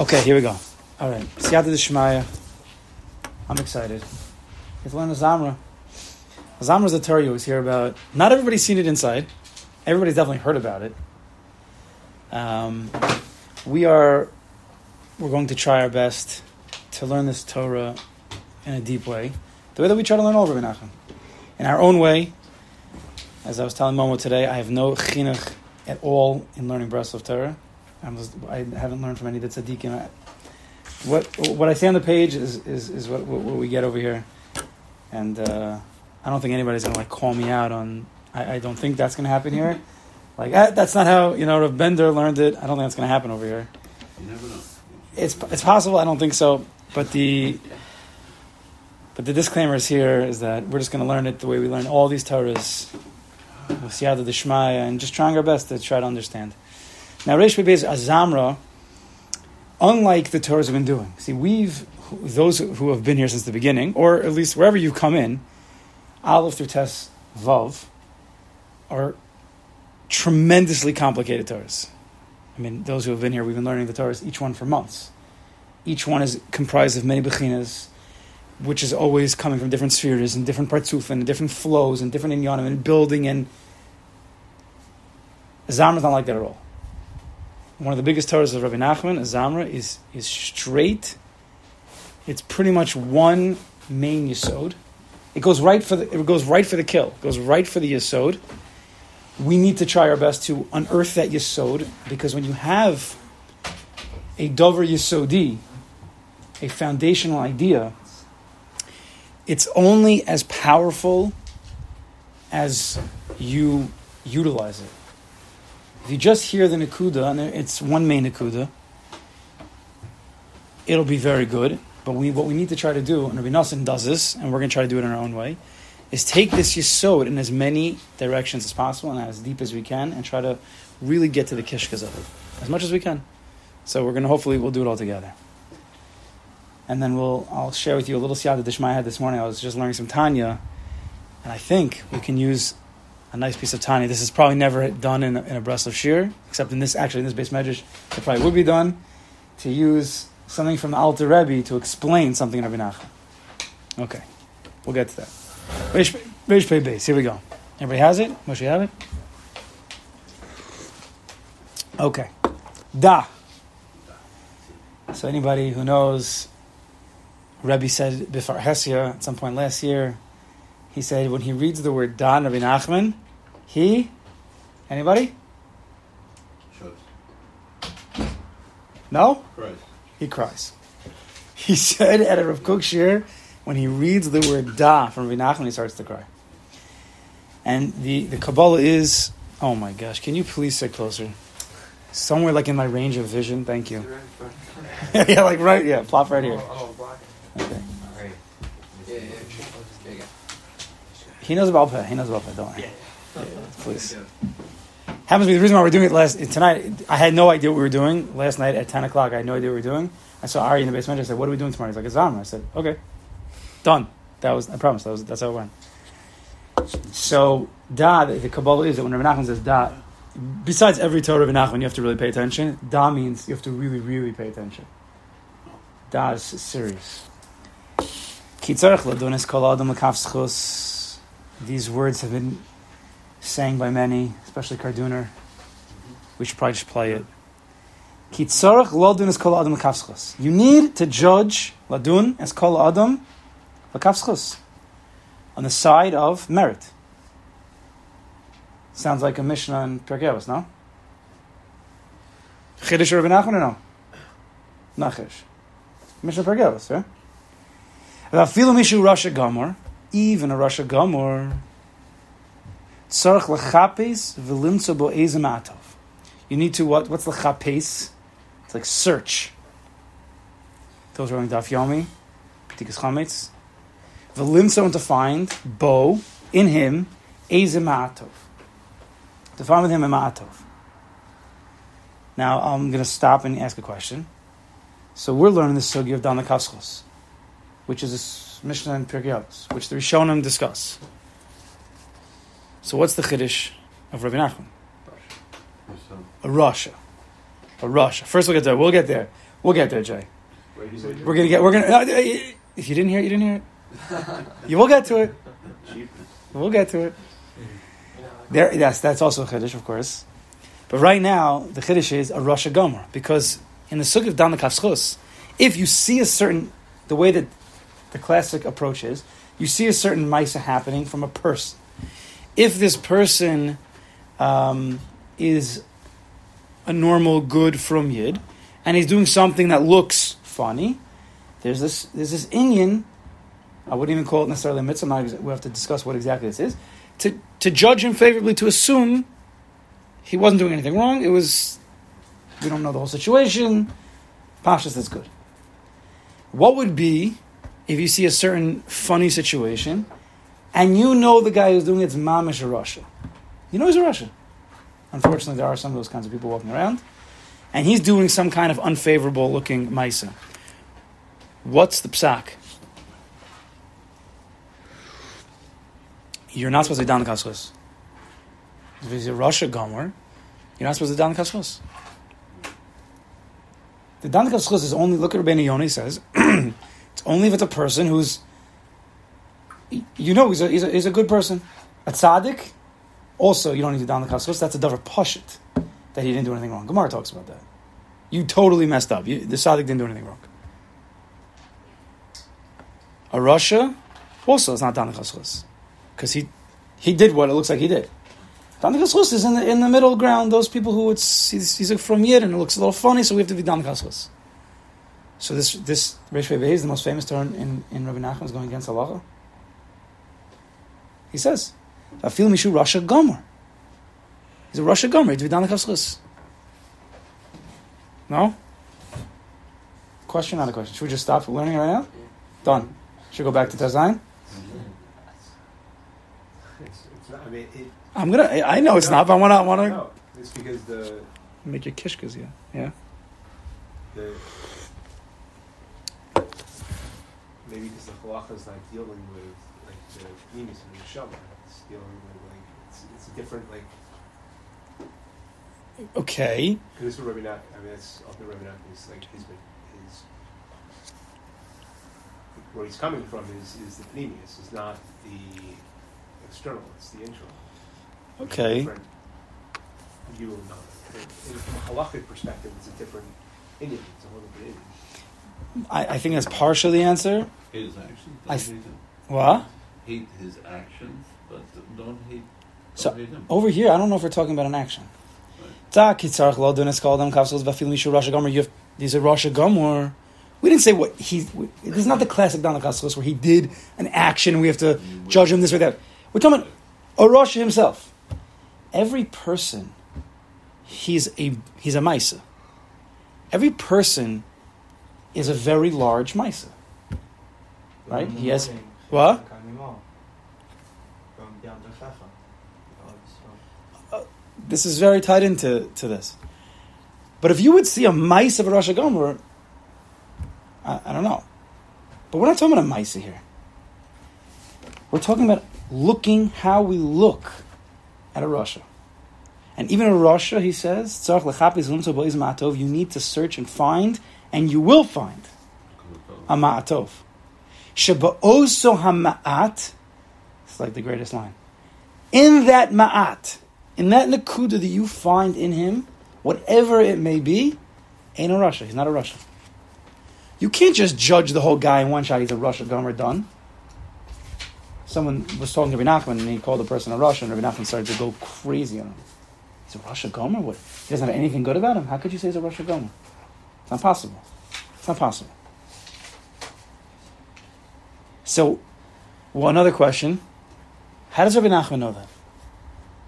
Okay, here we go. All right, Siyata Deshmaya. I'm excited. Let's learn the Zamra. Zamra is a Torah you always hear about. Not everybody's seen it inside. Everybody's definitely heard about it. Um, we are we're going to try our best to learn this Torah in a deep way, the way that we try to learn all of Rabbi in our own way. As I was telling Momo today, I have no chinuch at all in learning Breslov Torah. I, was, I haven't learned from any of the tzaddikim. What what I say on the page is is, is what, what, what we get over here, and uh, I don't think anybody's gonna like call me out on. I, I don't think that's gonna happen here. Like eh, that's not how you know Rav Bender learned it. I don't think that's gonna happen over here. You never know. It's it's possible. I don't think so. But the but the disclaimer is here is that we're just going to learn it the way we learn all these Torahs, Siyata Deshmaya, and just trying our best to try to understand. Now, Reish Beis Azamra, unlike the Torahs have been doing. See, we've those who have been here since the beginning, or at least wherever you come in, Aleph through Tes Vav, are tremendously complicated Torahs. I mean, those who have been here, we've been learning the Torahs, each one for months. Each one is comprised of many bechinas, which is always coming from different spheres and different partsuf and different flows and different inyanim and building and Zamra is not like that at all. One of the biggest Torahs of Rabbi Nachman, Zamra, is is straight. It's pretty much one main yisod. It goes right for the it goes right for the kill. It goes right for the yisod. We need to try our best to unearth that yisod because when you have a dover yisodi, a foundational idea, it's only as powerful as you utilize it. If you just hear the Nakuda, and it's one main Nakuda, it'll be very good. But we, what we need to try to do, and Rabbi Nassim does this, and we're going to try to do it in our own way, is take this Yisod in as many directions as possible and as deep as we can, and try to really get to the Kishkas of it, as much as we can. So we're going to, hopefully, we'll do it all together and then we'll I'll share with you a little siyata dishma I had this morning. I was just learning some Tanya, and I think we can use a nice piece of Tanya. This is probably never done in a, in a Breslov shir, except in this actually in this base medrash, it probably would be done to use something from the Alter Rebbe to explain something in Rabbi Nachman. Okay, we'll get to that. Reish Pei base. Here we go. Everybody has it. Moshe have it. Okay, da. So anybody who knows Rebbe said before Hesia at some point last year, he said when he reads the word Dan Rabbi Nachman, he, anybody? Shows. No? Christ. He cries. He said at a Rav Kook shir, when he reads the word Da from Rabbi Nachman, he starts to cry. And the, the Kabbalah is, oh my gosh, can you please sit closer? Somewhere like in my range of vision, thank you. yeah, like right, yeah, plop right here. Oh, oh, okay. He knows about pay. He knows about pay. Don't worry. Yeah, please. Happens to be the reason why we're doing it last tonight. I had no idea what we were doing last night at ten o'clock. I had no idea what we were doing. I saw Ari in the basement. I said, "What are we doing tomorrow?" He's like, "It's on." I said, "Okay, done." That was I promise. That was that's how it went. So da the, the Kabbalah is that when Rabbi Nachman says da, besides every Torah Rabbi Nachman, you have to really pay attention. Da means you have to really really pay attention. Da is serious. Ladonis kol adam These words have been sang by many, especially Karduner. We should probably just play it. Kitzarech ladun es kol adam l'kaf You need to judge ladun as kol adam l'kaf on the side of merit. Sounds like a Mishnah in Avos, no? Chiddush Rabbi Nachman or no? Not Chiddush. Mishnah Pirkei Avos, yeah? Vafilu mishu Rasha Gamor, even a Rasha Gamor, tzarech lechapes v'limtzo bo ezem atov. You need to what? What's lechapes? It's like search. Those are on Daf Yomi, Bedikas Chametz. V'limtzo and to find bo in him ezem atov. To find with him ma'atov. Now I'm going to stop and ask a question. So we're learning the sugi of Dana Kaschos which is a Mishnah and Pirkei which the Rishonim discuss. So what's the Chiddush of Rabbi Nachman? A Rasha. A Rasha. First we'll get there. We'll get there. We'll get there, Jay. We're gonna get. We're gonna. uh, if you didn't hear it, you didn't hear it. You will get to it. We'll get to it. There, yes, that's also a chiddush, of course. But right now, the chiddush is a Rosh Gomer because in the Sukkah of Dan Kafschus, if you see a certain the way that the classic approach is, you see a certain misa happening from a person. If this person um, is a normal good from Yid, and he's doing something that looks funny, there's this there's this inyan. I wouldn't even call it necessarily a mitzvah. We have to discuss what exactly this is. To to judge him favorably, to assume he wasn't doing anything wrong. It was we don't know the whole situation. Pashas that's good. What would be if you see a certain funny situation, and you know the guy who's doing it's mamish a Rasha? You know he's a Russian. Unfortunately, there are some of those kinds of people walking around, and he's doing some kind of unfavorable looking ma'isa. What's the psak? You're not supposed to be down the kaschus. If he's a Rasha gomer, you're not supposed to down the kaschus. The down the is only. Look at Rabbeinu Yonah says. it's only if it's a person who's. You know, he's a, he's a, he's a good person. A tzaddik, also, you don't need to down the kaschus. That's a davar pashit that he didn't do anything wrong. Gemara talks about that. You totally messed up. You, the tzaddik didn't do anything wrong. A Rasha, also, it's not down the kaschus because he he did what it looks like he did. Dan Kaschus is in the, in the middle ground. Those people who it's he's, he's from Yid and it looks a little funny, so we have to be Dan Kaschus. So this this Reish Vei is the most famous turn in in Rabbi Nachman is going against halacha. He says, "I feel mishu Rasha Gomer." He's a Rasha Gomer. To be Dan Kaschus. No. Question, not a question. Should we just stop learning right now? Done. Should we go back to Tazayin? It's, it's not, I mean, it, I'm gonna. I know it's not, but I want to. I want to no, it's because the make your kishkas. Yeah. Yeah. the maybe because the halacha is like dealing with like the nimis and the neshama. It's dealing with like it's, it's a different like Okay. because this is Rabbi Nach, I mean that's often Rabbi Nach is like his his where he's coming from is is the penimius, is not the external, it's the internal. Okay. View of knowledge. From a halachic perspective, it's a different inyan. It's a whole different inyan. I, I think that's partial the answer. Hate his actions. I hate him. What? Hate his actions, but don't hate. Don't So hate him. over here, I don't know if we're talking about an action. Ta kitzarch lo dunes kol adam kapsuls vafil mishu rasha gomer. You have these are rasha gomer. We didn't say what he. This is not the classic Dana Kassos where he did an action and we have to mm, judge him this or that. We're talking about a rasha himself. Every person, he's a he's a maisa. Every person is a very large maisa. Right? In He has- what? Kanimo, From Yom Tov so. this is very tied into to this. But if you would see a mice of a Rosh Gomer, I, I don't know. But we're not talking about a mice here. We're talking about looking how we look at a Rasha. And even a Rasha, he says, "Tzarech lechapis lumso boiz ma'atov," you need to search and find, and you will find a ma'atov. Sheba'oso ha'ma'at, it's like the greatest line. In that ma'at, in that nakuda that you find in him, whatever it may be, ain't a Rasha. He's not a Russian. You can't just judge the whole guy in one shot. He's a Rasha Gomer done. Someone was talking to Rabbi Nachman and he called the person a Russian. Rabbi Nachman started to go crazy on him. He's a Rasha Gomer? What? He doesn't have anything good about him? How could you say he's a Rasha Gomer? It's not possible. It's not possible. So, well, another question. How does Rabbi Nachman know that?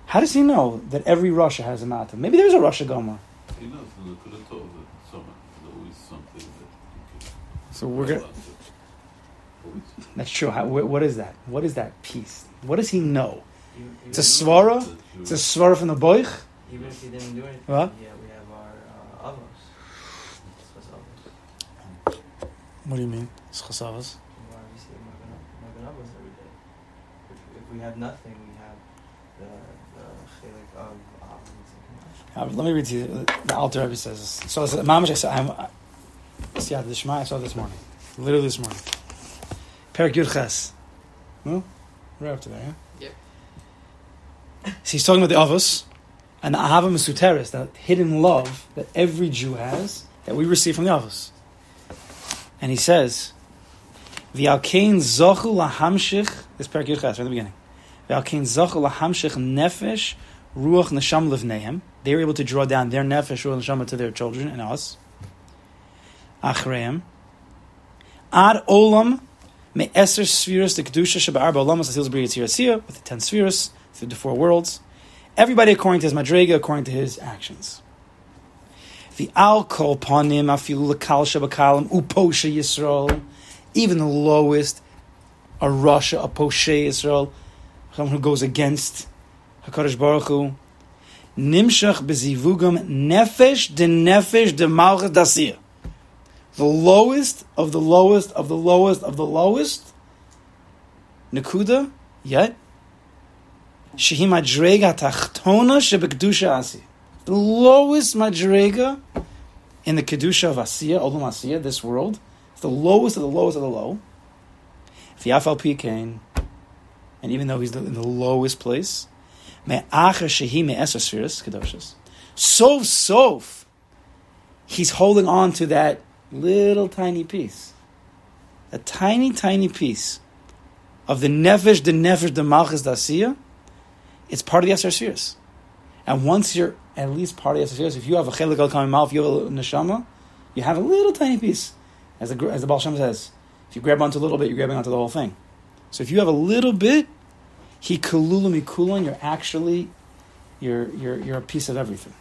How does he know that every Rasha has a matter? Maybe there's a Rasha Gomer. He knows the Nakuda Tov that someone there's always something that. So we're gonna. Always. That's true. How, wh- what is that? What is that piece? What does he know? Even, It's a even- svara. It's a svara from the boich. Even if he didn't do anything, What? yeah, we have our uh, avos. It's avos. What do you mean? Schasavas. Why we say Magan Magan every day. If, if we have nothing, we have the the of avos. Uh, Let me read to you. Uh, the Alter Rebbe says this. So it's, Mamish, I said, I'm, uh, Siyata Deshmaya I saw this morning. Literally this morning. Perak Yud Ches. No? Right after that, yeah? Yep. So he's talking about the Avos and the Ahava Mesuteris, that hidden love that every Jew has, that we receive from the Avos. And he says, V'alkein zochu lahamshich, this Perak Yud Ches, right at the beginning. V'alkein zochu lahamshich nefesh ruach nesham levnehem. They were able to draw down their nefesh ruach neshama to their children and us. Achreim. Ad olam me eser sefiros the kedusha sheba olam asasil b'riyat yirasiyah with the ten spheres through the four worlds. Everybody according to his madrega, according to his actions. The al kol panim afilu lekal shabakalim uposha yisrael. Even the lowest, a Rasha, a poshe Yisrael, someone who goes against Hakadosh Baruch Hu. Nimshach bezivugam nefesh de nefesh de malchus dasiyah the lowest of the lowest of the lowest of the lowest. Nakuda, yet. Shehi madrega tachtona shebekdusha asi. The lowest madrega in the kedusha of Asiya, Olam Asiya, this world. It's the lowest of the lowest of the low. V'yafal pikein, and even though he's in the lowest place, me'acher shehi me'eser sefiros kedoshas. Sof sof, he's holding on to that little tiny piece, a tiny, tiny piece of the nefesh, the nefesh, the malchus, the asiya, it's part of the Yasser spheres. And once you're at least part of Yasser if you have a chelik al kamal, if you have a neshama, you have a little tiny piece. As the, as the Baal Shem says, if you grab onto a little bit, you're grabbing onto the whole thing. So if you have a little bit, he kulula mikulan, you're actually, you're, you're, you're a piece of everything.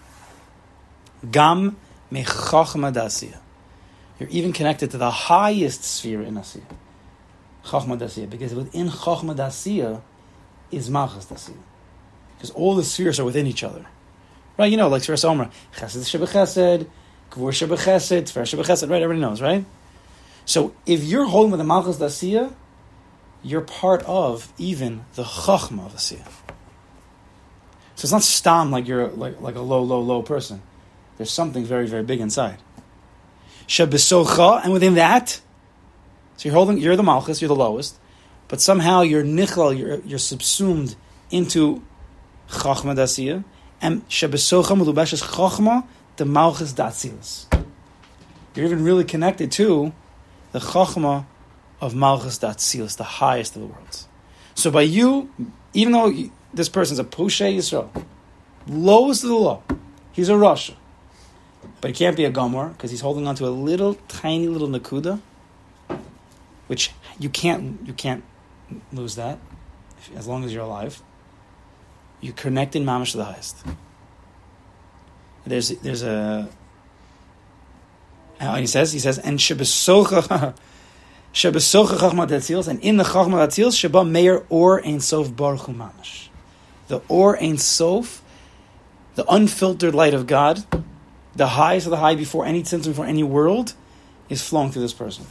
Gam mechachma dasiya. You're even connected to the highest sphere in Asiya. Chachma Dasiya. Because within Chachma Dasiya is Malchus Dasiya. Because all the spheres are within each other. Right? You know, like Sfiras Omer. Chesed Sheba Chesed, Kavur Sheba Chesed, Tfer Sheba Chesed, right? Everybody knows, right? So if you're holding with the Malchus Dasiya, you're part of even the Chachma of Asiya. So it's not stam like you're like, like a low, low, low person. There's something very, very big inside. Shabisocha, and within that, so you're holding, you're the Malchus, you're the lowest, but somehow you're nichlal, you're, you're subsumed into Chachma Dasiya, and Shabisocha Mulubeshes Chachma, the Malchus Datsilas. You're even really connected to the Chachma of Malchus Datsilas, the highest of the worlds. So by you, even though you, this person's a Poshe Yisrael, lowest of the low, he's a Rasha. But he can't be a Gomor because he's holding on to a little tiny little Nakuda, which you can't you can't lose that as long as you're alive. You connect in Mamish to the highest. There's there's a he says he says and shebesocha shebesocha chachma datzils and in the chachma datzils sheba meir or ein sof baruch mamash. The or ein sof, the unfiltered light of God the highest of the high before any tzimtzum, before any world, is flowing through this person.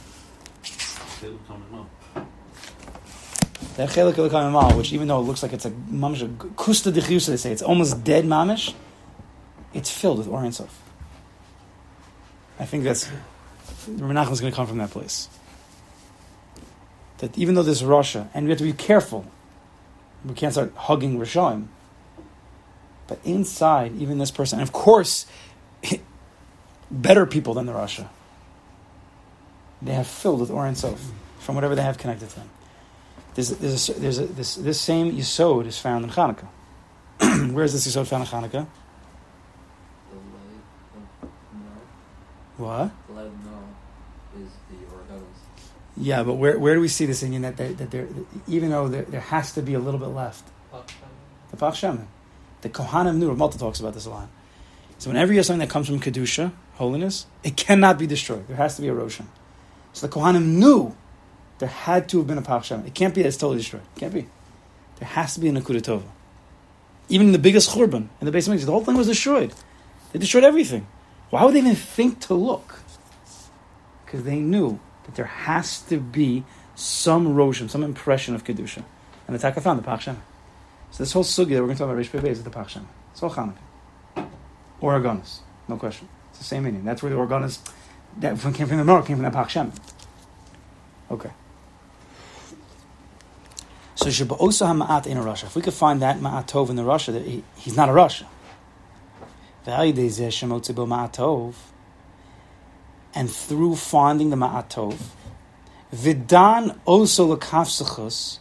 That chelik el which even though it looks like it's a mamish, kusta dichusa, they say it's almost dead mamish, it's filled with Or Ein Sof. I think that's Menachem is going to come from that place. That even though there's Rasha, and we have to be careful, we can't start hugging Rishoim. But inside, even this person, and of course, better people than the Rasha. They have filled with Or Sof from whatever they have connected to them. There's, there's, a, there's a, this, this same Yisod is found in Hanukkah. Where is this Yisod found in Hanukkah? What? Yeah, but where, where do we see this in that, they, that even though there, there has to be a little bit left? The Pach Shemin. The Kohanim knew, Malta talks about this a lot. So whenever you have something that comes from Kedusha, holiness, it cannot be destroyed. There has to be erosion. So the Kohanim knew there had to have been a Pach Shemin. It can't be it's totally destroyed. It can't be. There has to be a Nakuda Tova. Even in the biggest Churban, in the base of the whole thing was destroyed. They destroyed everything. Why would they even think to look? Because they knew that there has to be some roshan, some impression of Kedusha. And the Taka found the Pach Shemin. So this whole sugi that we're going to talk about Rish is the Pach Shemin. It's all Hanukkah. Or Argonis. No question. It's the same meaning. That's where the Argonis, That came from the menorah, came from the Pach Shemen. Okay. So Shabbat also have Ma'at in a Rasha. If we could find that Ma'at Tov in the Rasha, he, he's not a Rasha. And through finding the Ma'at Tov, Vidan also Lakafsachus,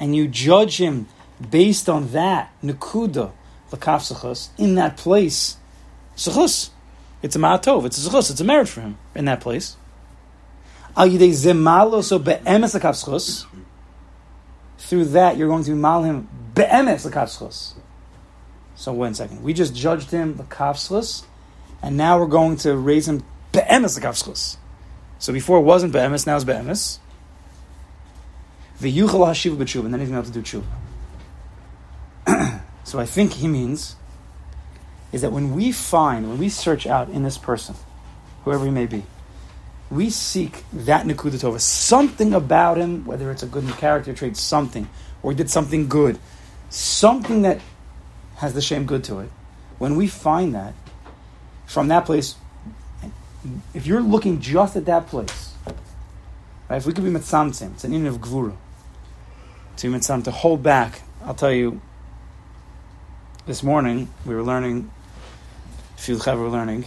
and you judge him based on that Nakuda Lakafsachus in that place. Sachus. It's a Ma'at Tov, it's a Sachus, it's a merit for him in that place. Al Yidei Zemalo, so Be'emes. Through that, you're going to mal him Be'emes Lakafsachus. So one second. We just judged him the kafslus, and now we're going to raise him be'emes the kafslus. So before it wasn't be'emes, now it's be'emes. V'yuchal hashiv b'tshuva, and then he's going to have to do tshuva. so I think he means is that when we find, when we search out in this person, whoever he may be, we seek that nekuda tova, something about him, whether it's a good character trait, something, or he did something good, something that has the shame good to it. When we find that, from that place, if you're looking just at that place, right, if we could be mitzamtzim, it's an union of gvura, to be mitzam, to hold back. I'll tell you, this morning we were learning, a few were learning,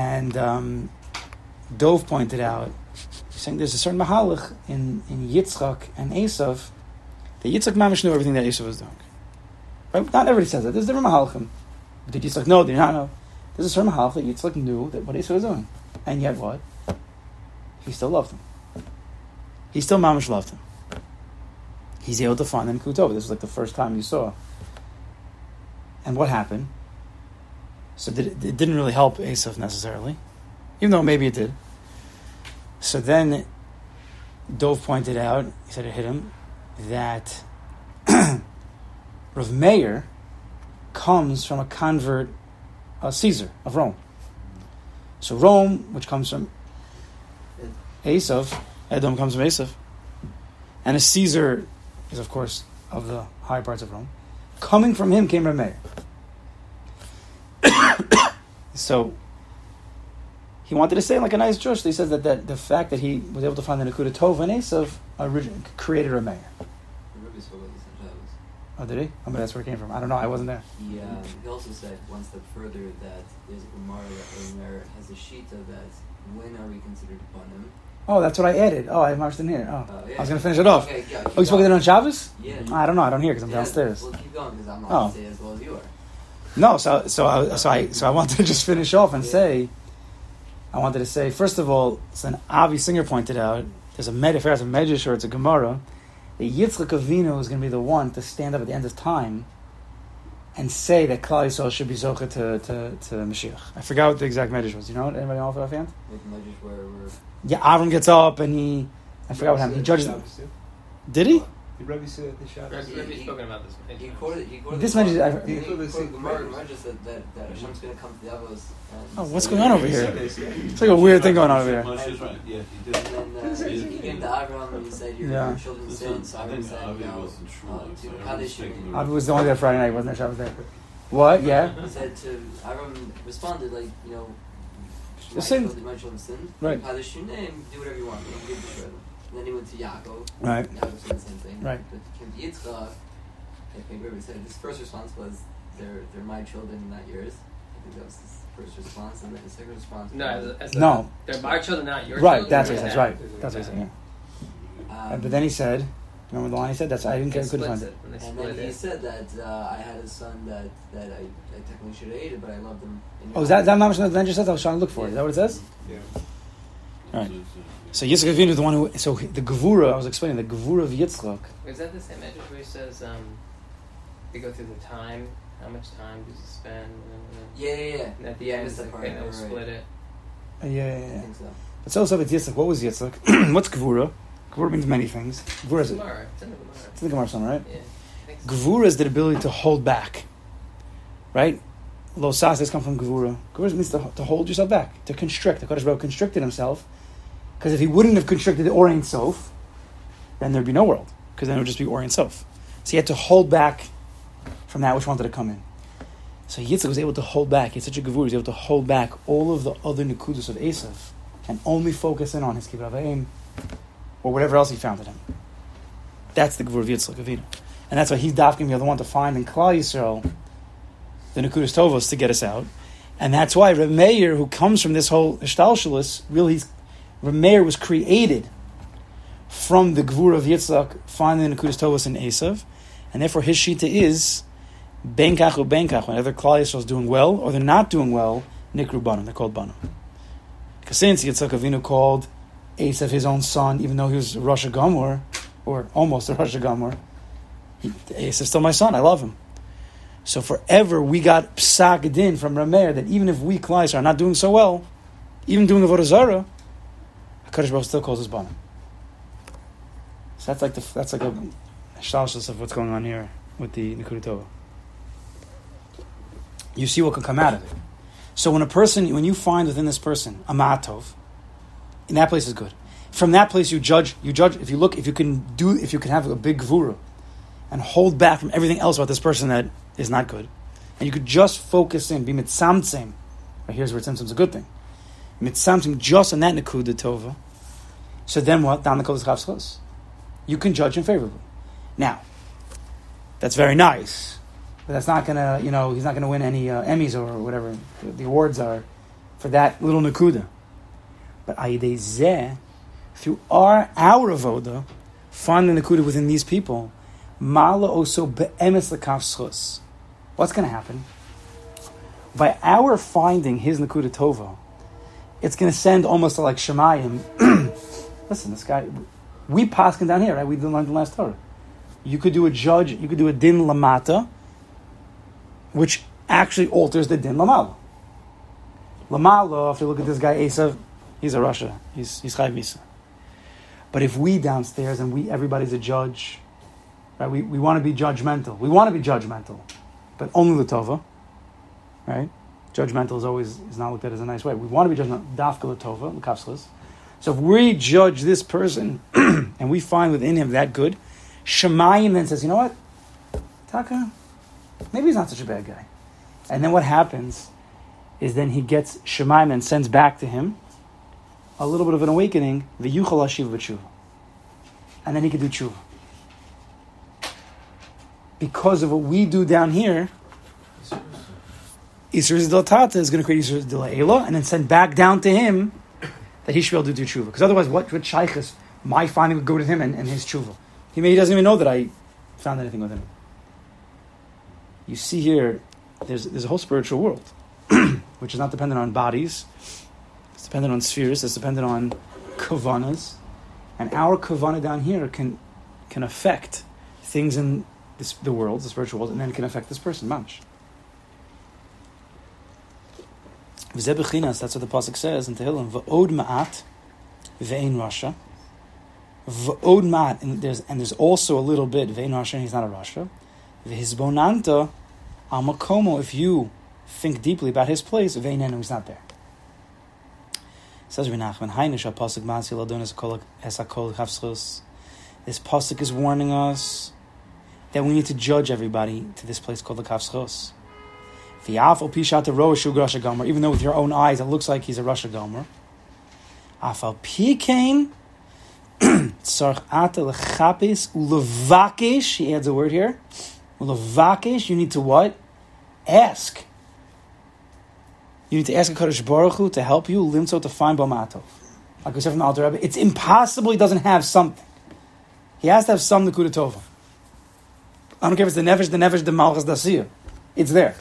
and um, Dov pointed out, saying there's a certain mahalach in, in Yitzchak and Esav the Yitzchak Mamish knew everything that Yisuf was doing. Right? Not everybody says that. There's different mahalchim. Did Yitzchak know? Did he not know? There's a certain mahalch that Yitzchak knew that what Yisuf was doing. And yet what? He still loved him. He still Mamish loved him. He's able to find him Kutova. This was like the first time you saw. And what happened? So it, didn't really help Esav necessarily, even though maybe it did. So then Dov pointed out, he said it hit him, that Rav Meir comes from a convert, a Caesar of Rome. So Rome, which comes from Esav, Edom comes from Esav, and a Caesar is, of course, of the high parts of Rome. Coming from him came Rav Meir. so he wanted to say like a nice Josh. He says that, that the fact that he was able to find the Nakuda Tov and Esav created a Meir. Oh, did he? Oh, but that's where it came from. I don't know. I wasn't there. He, um, he also said one step further that there's a Gemara that Omer has a sheet of that. When are we considered panim? Oh, that's what I added. Oh, I marched in here. Oh, Uh, yeah. I was going to finish it off. Okay, yeah, Oh, you spoke it on Shabbos? Yeah. I don't know. I don't hear because I'm Yeah, downstairs. Well, keep going because I'm not oh. as well as you are. No, so so I, so I so I wanted to just finish off and Yeah. say, I wanted to say first of all, so an Avi Singer pointed out there's a med if it's a medrash or it's a Gemara, that Yitzchak Avinu is going to be the one to stand up at the end of time and say that Klal Yisrael should be zocha to, to, to Mashiach. I forgot what the exact medrash was. You know? Anybody know off offhand? Where we're Yeah, Avram gets up and he I forgot what happened. He judges. them. Did he? Did Rebbe say that the Shabbos? Rabbi- Rabbi's he- spoken about this. he quoted. He quoted This the measure- Gemara- I- he He quoted the quoted Gemara. measures. Gemara just said that that Hashem's going to come to Davos. And Oh, what's say- going on over He here? said this, yeah. It's like a weird thing going on over here. Moshe's right. Yeah, he did. And then uh, he, he came to Avram and he said, "Your, Yeah. your children This sin." is- So I Avram think said, Avi "You know, wasn't sure, uh, so to everyone's Kaddish." taking the- Avi was the only there Friday night. Wasn't there? Shabbos day. What? Yeah. He said to Avram responded like, you know, The my sin. children, my children sinned. Right. Kaddish your name, do whatever you want. You give the shred. And then he went to Yaakov. Right. Yaakov said the same thing. Right. But he came to Yitzchak. I think Rabbi said his first response was, "They're they're my children, not yours." I think that was his first response, and then his second response. No, was, as, as No. They're my children, not yours. Right. children. That's what he Yeah. says. Right. That's what he said. Yeah. um, but then he said, remember the line he said? That's I didn't They get couldn't splits find it. it. And then he it. said that uh, I had a son that, that I, I technically should have hated, but I loved him. Oh, is that is that Mamash the just says? I was trying to look for it. Is Yeah. that what it says? Yeah. Right. So Yitzchak Avinu the one who. So the Gevura, I was explaining the Gevura of Yitzchak. Is that the same measure where he says um, they go through the time? How much time does he spend? Yeah, yeah, yeah. and at the end, missed that and part, they'll right. split it. Uh, yeah, yeah, I think so. But so so it's Yitzchak. What was Yitzchak? What's Gevura? Gevura means many things. Gevura is it? Gemara. It's in the Gemara. It's in the Gemara somewhere, right? Yeah. So. Gevura is the ability to hold back, right? Lo sasas come from Gevura. Gevura means to, to hold yourself back, to constrict. The Kodesh Baruch constricted himself, because if he wouldn't have constricted the Or Ein Sof, then there'd be no world, because then it would just be Or Ein Sof. So he had to hold back from that which wanted to come in. So Yitzchak was able to hold back. He's such a gavur. He was able to hold back all of the other nekudas of Esav and only focus in on his kibbutz or whatever else he found in him. That's the gavur of Yitzchak Avinu. And that's why he's dafking the other one to find in Klal Yisrael the nekudas tovos to get us out. And that's why Reb Meir, who comes from this whole Ishtalshalis, really, he's, Meir was created from the Gvur of Yitzchak, finding the Nekudas Tovas in Esav, and therefore his Shita is Benkach Benkach, whenever Klal Yisrael is doing well or they're not doing well, Nikru Banim, they're called Banim. Because since Yitzchak Avinu called Esav his own son, even though he was Rosh Gomor, or almost a Rosh Gomor, Esav's still my son, I love him. So forever we got psak din from Rameir that even if we Klais are not doing so well, even doing Avodah Zarah, Hakadosh Baruch still calls us banim. So that's like the that's like a shalosh of what's going on here with the Nikuda Tova. You see what can come out of it. So when a person, when you find within this person a ma'atov, in that place is good. From that place you judge. You judge if you look if you can do if you can have a big gvura and hold back from everything else about this person that is not good, and you could just focus in, be mitzamtzim. Right, here's where tzimtzum is a good thing. Mitzamtzim just on that nekuda tova. So then what? Down the kodesh You can judge him favorably. Now, that's very nice, but that's not gonna, you know, he's not gonna win any uh, Emmys or whatever the, awards are for that little nekuda. But ayidei through our our avoda, finding the nekuda within these people, mala also be'emes lekaf. What's to happen? By our finding his Nakuda Tova, it's going to send almost like Shemayim. Listen, this guy, we paskin down here, right? We didn't learn the last Torah. You could do a judge, you could do a din lamata, which actually alters the din lamala. Lamala, if you look at this guy Esav, he's a Rasha. He's he's Chayv Misa. But if we downstairs and we everybody's a judge, right? We, we want to be judgmental. We want to be judgmental but only the Tova, right? Judgmental is always is not looked at as a nice way. We want to be judgmental, dafka latova, l'kafslis. So if we judge this person and we find within him that good, Shemayim then says, you know what, Taka, maybe he's not such a bad guy. And then what happens is then he gets Shemayim and sends back to him a little bit of an awakening, the yuchal ashiv. And then he can do tshuva because of what we do down here, Isra Tata is going to create Isra Ela and then send back down to him that he should be able to do tshuva. Because otherwise, what would Shaykhis, my finding would go to him and, and his tshuva? He, may, he doesn't even know that I found anything with him. You see here, there's, there's a whole spiritual world, which is not dependent on bodies, it's dependent on spheres, it's dependent on kavanas. And our kavana down here can, can affect things in this, the world, the spiritual world, and then can affect this person, manch. That's what the pasuk says in Tehillim. V'od ma'at ve'ein rasha. V'od ma'at, and there's and there's also a little bit ve'ein rasha, and he's not a rasha. V'hizbonanta amakomo. If you think deeply about his place, ve'ein he's not there. Says Renachman, Hainish pasuk ma'asi ladonis kol esakol chavschus. This pasuk is warning us that we need to judge everybody to this place called the Kafschos. Even though with your own eyes it looks like he's a Rasha Gomer. Afal pikain ulevakish. He adds a word here. Ulevakish. You need to what? Ask. You need to ask a Kaddish Baruch Hu to help you limso to find Bomatov. Like we said from the Alter Rebbe, it's impossible he doesn't have something. He has to have some Nakuda Tova. I don't care if it's the Nefesh, the Nefesh, the Malchus, the Asiyah. It's there.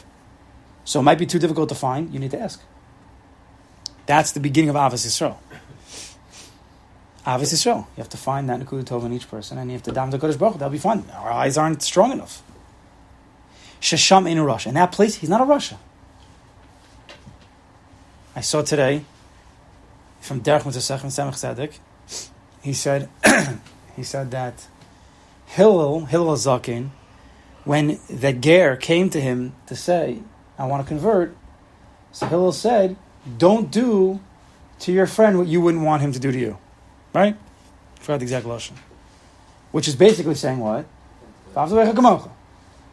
So it might be too difficult to find. You need to ask. That's the beginning of Avos Yisrael. Avos Yisrael. You have to find that Nakuda Tov in each person, and you have to dam the Kodesh Baruch. That'll be fine. Our eyes aren't strong enough. Shasham in Rasha. In that place, he's not a Rasha. I saw today from Derech Mitzvah Tzemach Tzedek. He said, he said that Hillel, Hillel Zakin, when the Ger came to him to say, I want to convert, so Hillel said, Don't do to your friend what you wouldn't want him to do to you. Right? I forgot the exact Lashon. Which is basically saying what?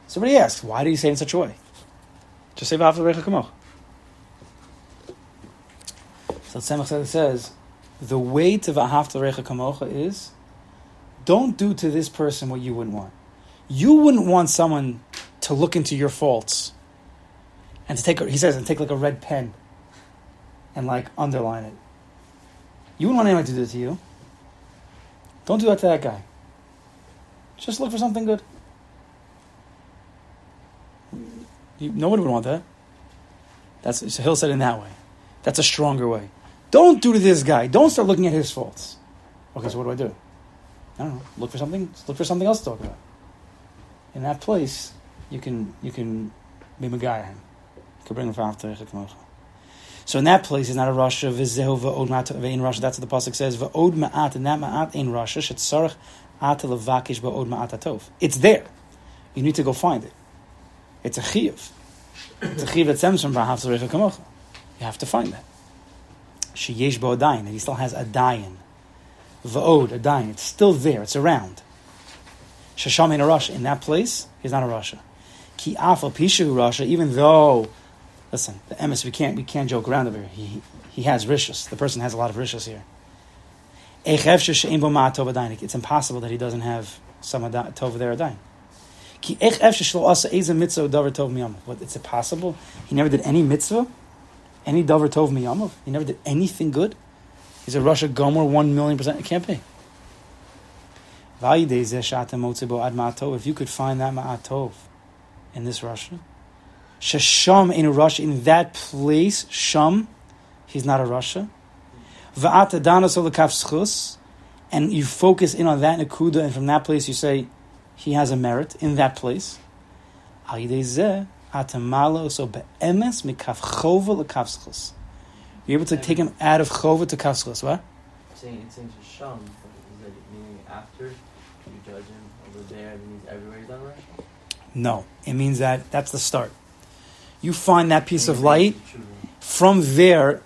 Somebody asks, why do you say it in such a way? Just say v'ahavta l'recha kamocha. So Tzemach says, the way to v'ahavta l'recha kamocha is, don't do to this person what you wouldn't want. You wouldn't want someone to look into your faults and to take, he says, and take like a red pen and like underline it. You wouldn't want anyone to do that to you. Don't do that to that guy. Just look for something good. You, nobody would want that. That's so Hill said in that way. That's a stronger way. Don't do to this guy. Don't start looking at his faults. Okay, so what do I do? I don't know. Look for something. Look for something else to talk about. In that place, you can you can be Megayah can bring So in that place, it's not a Rasha, V'zehu v'od ma'at ve'in Rasha. That's what the pasuk says. V'od ma'at and that ma'at at levakish ba'od ma'at atov. It's there. You need to go find it. It's a chiyuv. It's a chiyuv that stems from kamocha. You have to find that. Sheyesh bo'odayin. And he still has a dayin. V'od, a. It's still there. It's around. Shasham in a Rasha. In that place, he's not a Rasha. Ki afal pishu Rasha. Even though, listen, the emes we can't we can't joke around over here. He he has rishus. The person has a lot of rishus here. It's impossible that he doesn't have some tov there adayin. What? It's impossible. He never did any mitzvah, any davar tov miyamav. He never did anything good. He's a Rasha gomer one million percent. It can't be. If you could find that ma'atov in this Rasha, shasham in a Rasha in that place, sham, he's not a Rasha. Va'ata danos schus, and you focus in on that nakuda, and from that place you say he has a merit in that place. So be'emes mikaf chova. You're able to take him out of chova to kaf schus. What? It's saying it's saying sham, meaning after you judge him over there, it means everywhere he's done right? No, it means that that's the start. You find that piece of light. From there,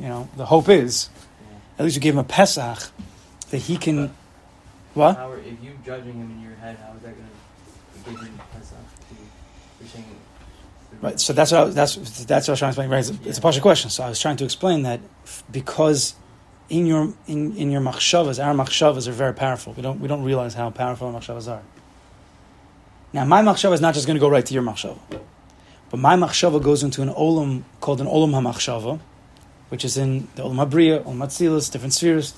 you know, the hope is, at least you gave him a Pesach, that he can. What? How are, if you judging him in your head, how is that going to give him Pesach? You're saying. Right, so that's what I, was- that's that's what I was trying to explain. Right, it's a, it's a partial question. So I was trying to explain that f- because in your in, in your machshavas, our machshavas are very powerful. We don't we don't realize how powerful our machshavas are. Now, my machshava is not just going to go right to your machshava, but my machshava goes into an olam called an olam hamachshava, which is in the olam habriya, olam hatzilus, different spheres.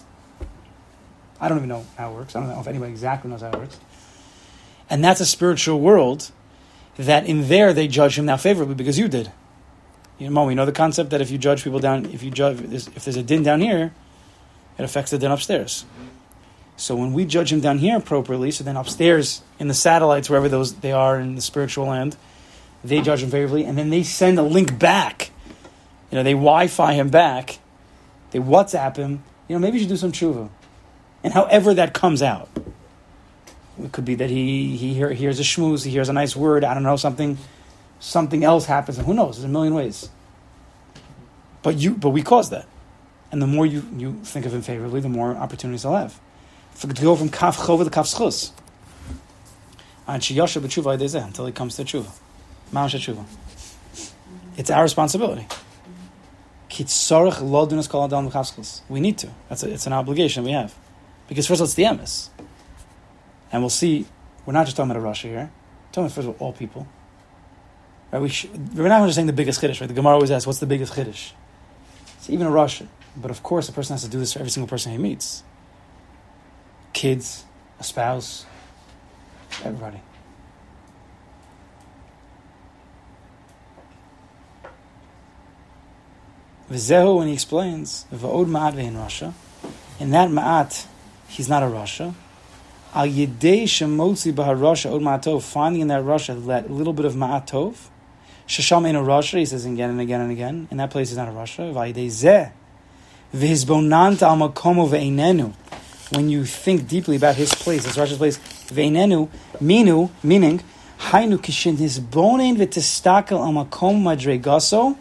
I don't even know how it works. I don't know if anybody exactly knows how it works. And that's a spiritual world that in there they judge him now favorably because you did. You know, we know the concept that if you judge people down, if you judge, if there's a din down here, it affects the din upstairs. So when we judge him down here appropriately, so then upstairs in the satellites, wherever those they are in the spiritual land, they judge him favorably, and then they send a link back. You know, they Wi-Fi him back, they WhatsApp him. You know, maybe you should do some tshuva, and however that comes out, it could be that he he hear, hears a shmooze, he hears a nice word. I don't know something, something else happens, and who knows? There's a million ways. But you, but we caused that, and the more you you think of him favorably, the more opportunities he'll have to go from kaf chova to kaf schus. Until he comes to tshuva. Mamash tshuva. It's our responsibility. We need to. That's a, it's an obligation we have. Because first of all, it's the emes. And we'll see, we're not just talking about a Rasha here. We're talking about, first of all, all people. Right? We sh- we're not just saying the biggest chiddush, right? The Gemara always asks, what's the biggest chiddush? It's even a Rasha. But of course, a person has to do this for every single person he meets kids, a spouse, everybody. V'zehu, when he explains, v'od ma'at in Rasha, in that ma'at, he's not a Rasha. Al yedei shemotzi b'ha Rasha od ma'atov, finding in that Rasha that little bit of ma'atov, shasham in a Rasha, he says again and again and again, in that place is not a Rasha, v'ayidei zeh, v'hizbonant al makomo ve'einenu, when you think deeply about his place, his Rashi's place, ve'inenu, minu, meaning, hainu kishin hisbonen v'testakel al makom madregaso,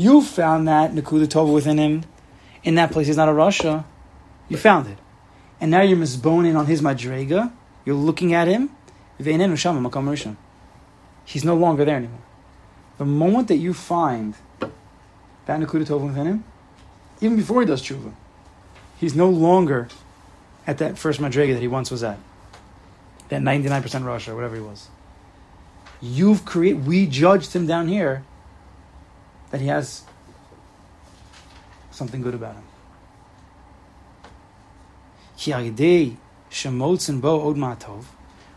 you found that Nakuda Tova within him, in that place, he's not a Rasha, you found it. And now you're misboning on his madrega, you're looking at him. He's no longer there anymore. The moment that you find that Nakuda Tova within him, even before he does tshuva, he's no longer at that first madrega that he once was at. That 99% Rosh or whatever he was. You've created, we judged him down here that he has something good about him.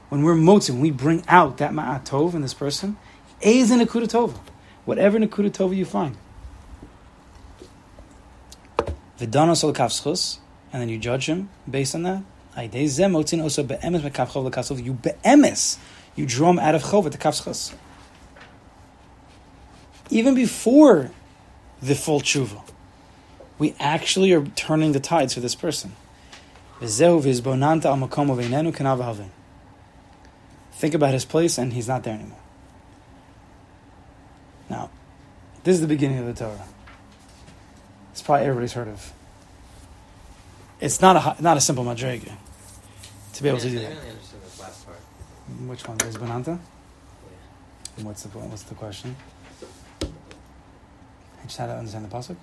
When we're motzin, we bring out that ma'atov in this person. Is in Nakuda Tova. Whatever Nakuda Tova you find. Vidana sol kafschus, and then you judge him based on that. Aidei zeh motzin also be'emes mekaf chov l'kasov. You be'emes, you draw him out of chov at the kafschus. Even before the full tshuva, we actually are turning the tides for this person. V'zehu v'izbonanta al makom v'einenu k'nav havin. Think about his place, and he's not there anymore. Now, this is the beginning of the Torah. It's probably everybody's heard of. It's not a not a simple madrega to be able to do I that. really understand this last part. Which one is Bonanta? Yeah. And What's the what's the question? I just had to understand the pasuk.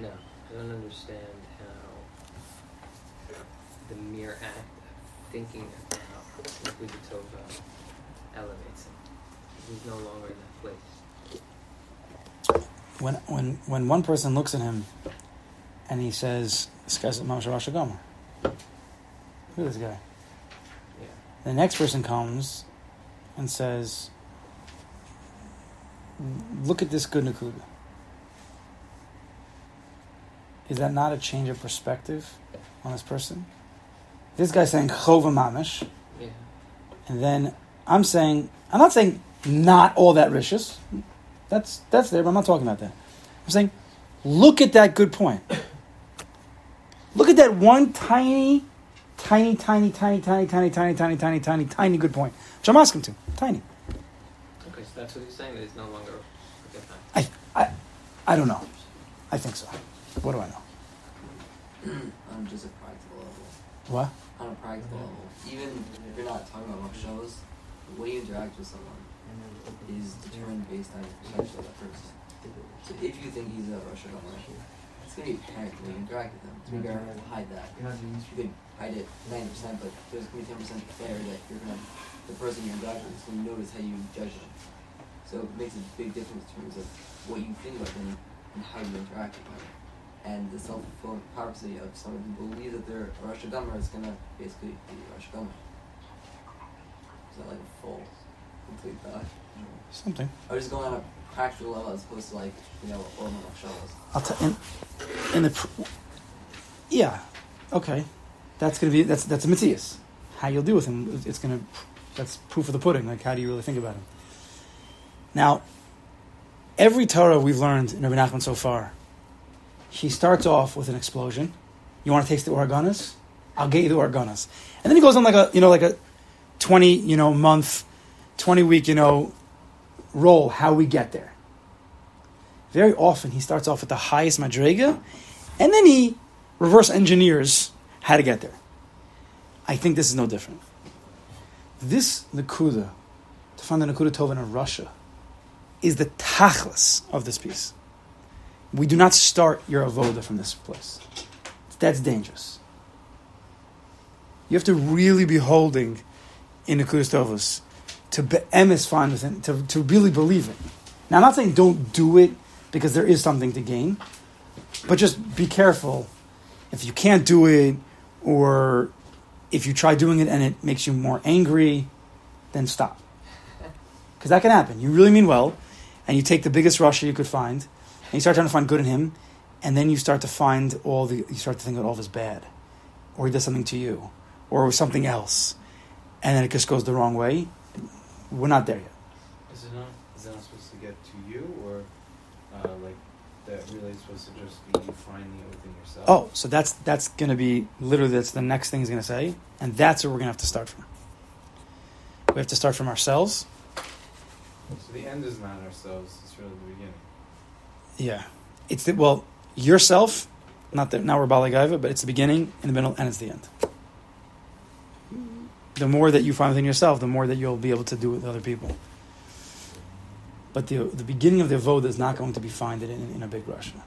No, I don't understand how the mere act of thinking about Nakuda Tova elevates him. He's no longer in that place. When when when one person looks at him and he says, "This guy's Mamash Rosh Hashanah." Who is this guy? Yeah. The next person comes and says, "Look at this good Nakuda." Is that not a change of perspective on this person? This guy's saying chova mamish, Yeah. and then I'm saying I'm not saying not all that ricious. That's that's there, but I'm not talking about that. I'm saying look at that good point. Look at that one tiny, tiny, tiny, tiny, tiny, tiny, tiny, tiny, tiny, tiny, tiny good point. Which I'm asking to. Tiny. Okay, so that's what he's saying, that he's no longer. Okay, fine. I I I don't know. I think so. What do I know? on just a practical level. What? On a practical level, even if you're not talking about shows, the way you interact with someone is determined based on your perception of that person. So if you think he's a Rosh Hashanah, it's gonna be apparent when you interact with him. It's gonna be hard to hide that. You could hide it ninety percent, but there's gonna be ten percent there that you're gonna the person you interact with is gonna notice how you judge them. So it makes a big difference in terms of what you think about them and how you interact with them. And the self fulfilling prophecy of someone who believes that they're a Rosh Hashanah is gonna basically be Rosh Hashanah. Is that like a full, complete thought? Something. I was just going on a practical level as opposed to like, you know, what Rosh Hashanah I'll tell in, in the pr- yeah, okay, that's gonna be that's that's a Matthias. How you'll deal with him, it's gonna that's proof of the pudding. Like how do you really think about him? Now, every Torah we've learned in Rabbi Nachman so far, he starts off with an explosion. You want to taste the organas? I'll get you the organas, and then he goes on like a you know like a twenty you know month, twenty week you know roll. How we get there very often he starts off with the highest madrega, and then he reverse engineers how to get there. I think this is no different. This Nakuda, to find the Nakuda Tova in Rasha, is the tachlis of this piece. We do not start your avoda from this place. That's dangerous. You have to really be holding in Nakuda Tovas to be be'emes find within, to, to really believe it. Now, I'm not saying don't do it because there is something to gain, but just be careful. If you can't do it, or if you try doing it and it makes you more angry, then stop. Because that can happen. You really mean well, and you take the biggest Rasha you could find, and you start trying to find good in him, and then you start to find all the, you start to think that all of is bad, or he does something to you, or something else, and then it just goes the wrong way. We're not there yet. Is it not? Is that not supposed to get to you, or uh, like that really is supposed to just be you finding it within yourself? Oh, so that's that's going to be literally that's the next thing he's going to say, and that's where we're going to have to start from. We have to start from ourselves. So the end is not ourselves; it's really the beginning. Yeah, it's the, well yourself, not that now we're Baligaiva, but it's the beginning, in the middle, and it's the end. The more that you find within yourself, the more that you'll be able to do with other people. But the, the beginning of the avoda is not going to be found in, in a big Rasha.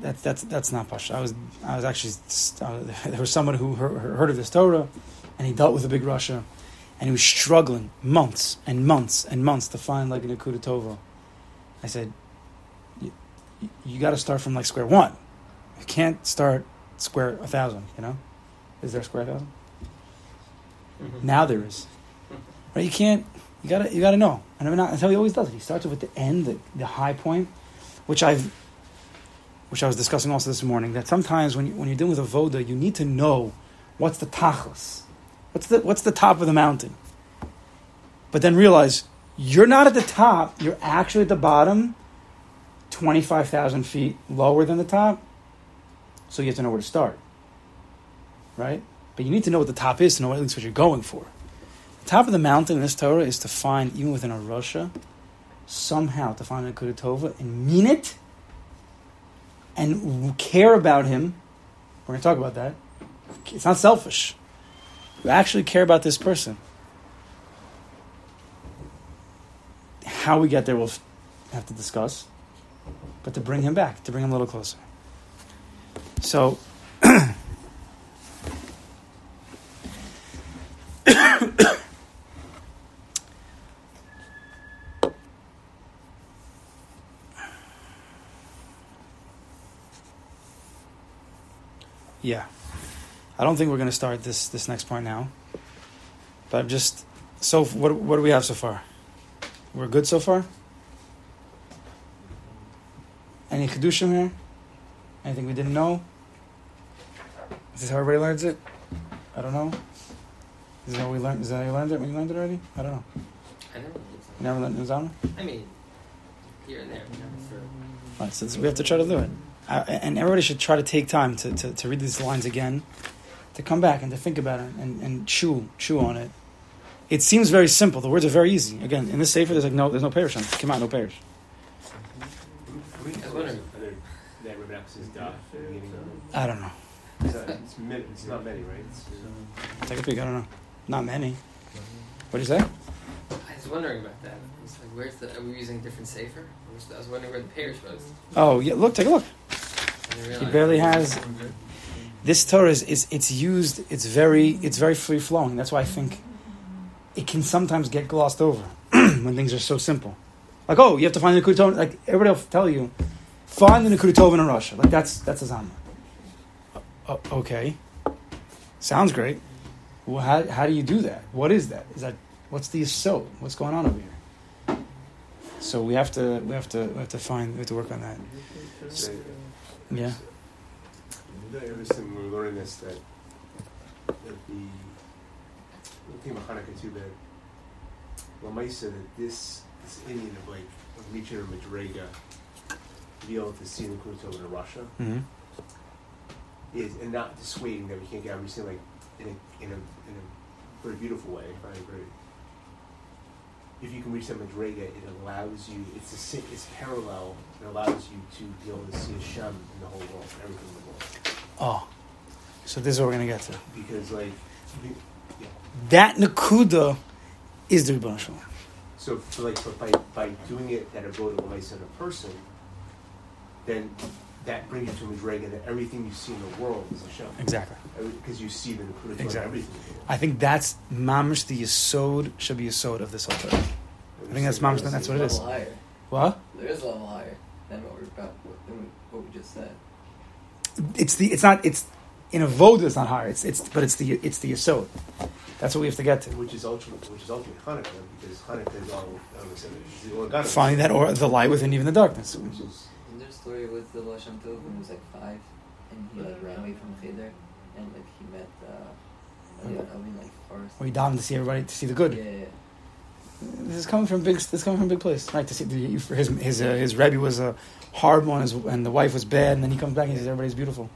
That's that's that's not pasha. I was I was actually uh, there was someone who heard, of this Torah, and he dealt with a big Rasha, and he was struggling months and months and months to find like an Akuda Tova. I said, you, got to start from like square one. You can't start square a thousand. You know, is there a square 1000 Mhm. Now there is. Right? You can't. You gotta. You gotta know. And I mean, that's how he always does it. He starts with the end, the, the high point, which I've, which I was discussing also this morning. That sometimes when you, when you're dealing with a voda, you need to know what's the tachlis, what's the what's the top of the mountain. But then realize you're not at the top. You're actually at the bottom, twenty five thousand feet lower than the top. So you have to know where to start. Right. But you need to know what the top is to know at least what you're going for. The top of the mountain in this Torah is to find, even within a Rasha, somehow to find a Kuda Tova and mean it and care about him. We're going to talk about that. It's not selfish. You actually care about this person. How we get there, we'll have to discuss. But to bring him back, to bring him a little closer. So, Yeah. I don't think we're going to start this this next point now. But I'm just so what what do we have so far? We're good so far? Any chiddushim here? Anything we didn't know? Is this how everybody learns it? I don't know. Is that how we learned? Is that how you learned it when you learned it already? I don't know. I never did You never learned Azamra? I mean, here and there, but never. All right, so we have to try to do it. Uh, and everybody should try to take time to, to, to read these lines again, to come back and to think about it and, and chew chew on it. It seems very simple. The words are very easy. Again, in this sefer, there's like no, there's no perush on it. Come out, no perush. How many I was close wondering. are there that Rebbe Axe's daf at the beginning of I don't know. It's not, it's, min- it's not many, right? It's, uh, Take a peek. I don't know. Not many. What do you say? I was wondering about that. It's like, where's the? Are we using a different sefer? I was wondering where the perush was. Oh yeah, look, take a look. He barely has. This Torah is, is it's used. It's very it's very free flowing. That's why I think it can sometimes get glossed over when things are so simple. Like oh, you have to find the Nikuda Like everybody will tell you, find the Nikuda Tova in Rasha. Like that's that's Azamra. Uh, okay, sounds great. Well, how how do you do that? What is that? Is that what's the so? What's going on over here? So we have to we have to we have to find we have to work on that. so, Yeah. Ever since we're learning this, that, that the, the thing about Hanukkah too, that l'maisa, that this, this inyan of like, of reaching a Madrega, to be able to see the Kuto in Rasha, hmm is, and not dissuading that we can't get, just like, in a, in a, in a very beautiful way, I agree. If you can reach that Madrega, it allows you, it's a, it's parallel, it allows you to be able to see Hashem in the whole world, everything in the world. Oh, so this is what we're gonna get to. because like yeah. That nakuda is the Shalom. so for like but by by doing it that avoda l'maisa in a person then that brings you to a madrega that everything you see in the world is a show Exactly. because you see the Nakuda Exactly. everything in the world. I think that's mamish the yisod should be yisod of this whole Torah. I think that's mamish. That's what it is. Higher. What? There is a level higher than what we're about, than what we just said. It's the. It's not. It's in a voda. It's not higher. It's. It's. But it's the. It's the yisod. That's what we have to get to. which is ultimate which is ultimate Hanukkah because Hanukkah is all I would say, is the. Finding that or the light within even the darkness. which is Isn't there a story with the Baal Shem Tov when he was like five and he like ran away from Cheder and like he met uh, Elliot Alvin like forest? We down to see everybody to see the good. Yeah, yeah, This is coming from big. This is coming from big place, right? To see the, his his uh, his rebbe was a hard one, his, and the wife was bad, and then he comes back and he says everybody's beautiful.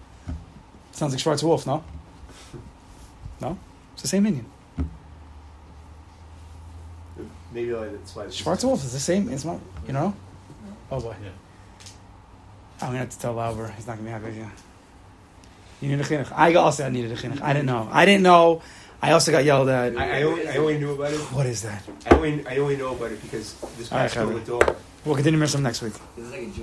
Sounds like Schwarzer Wolf, no? No, it's the same inyan. maybe like that's why it's Wolf is the same. It's not, you know. Oh boy, Yeah. I'm gonna have to tell Lauber. He's not gonna be happy with you. You need a chinuch. I also I needed a chinuch. I didn't know. I didn't know. I also got yelled at. I, I only I only knew about it. What is that? I only I only know about it because this All right, past school Chavi. with daughter. We'll continue some next week.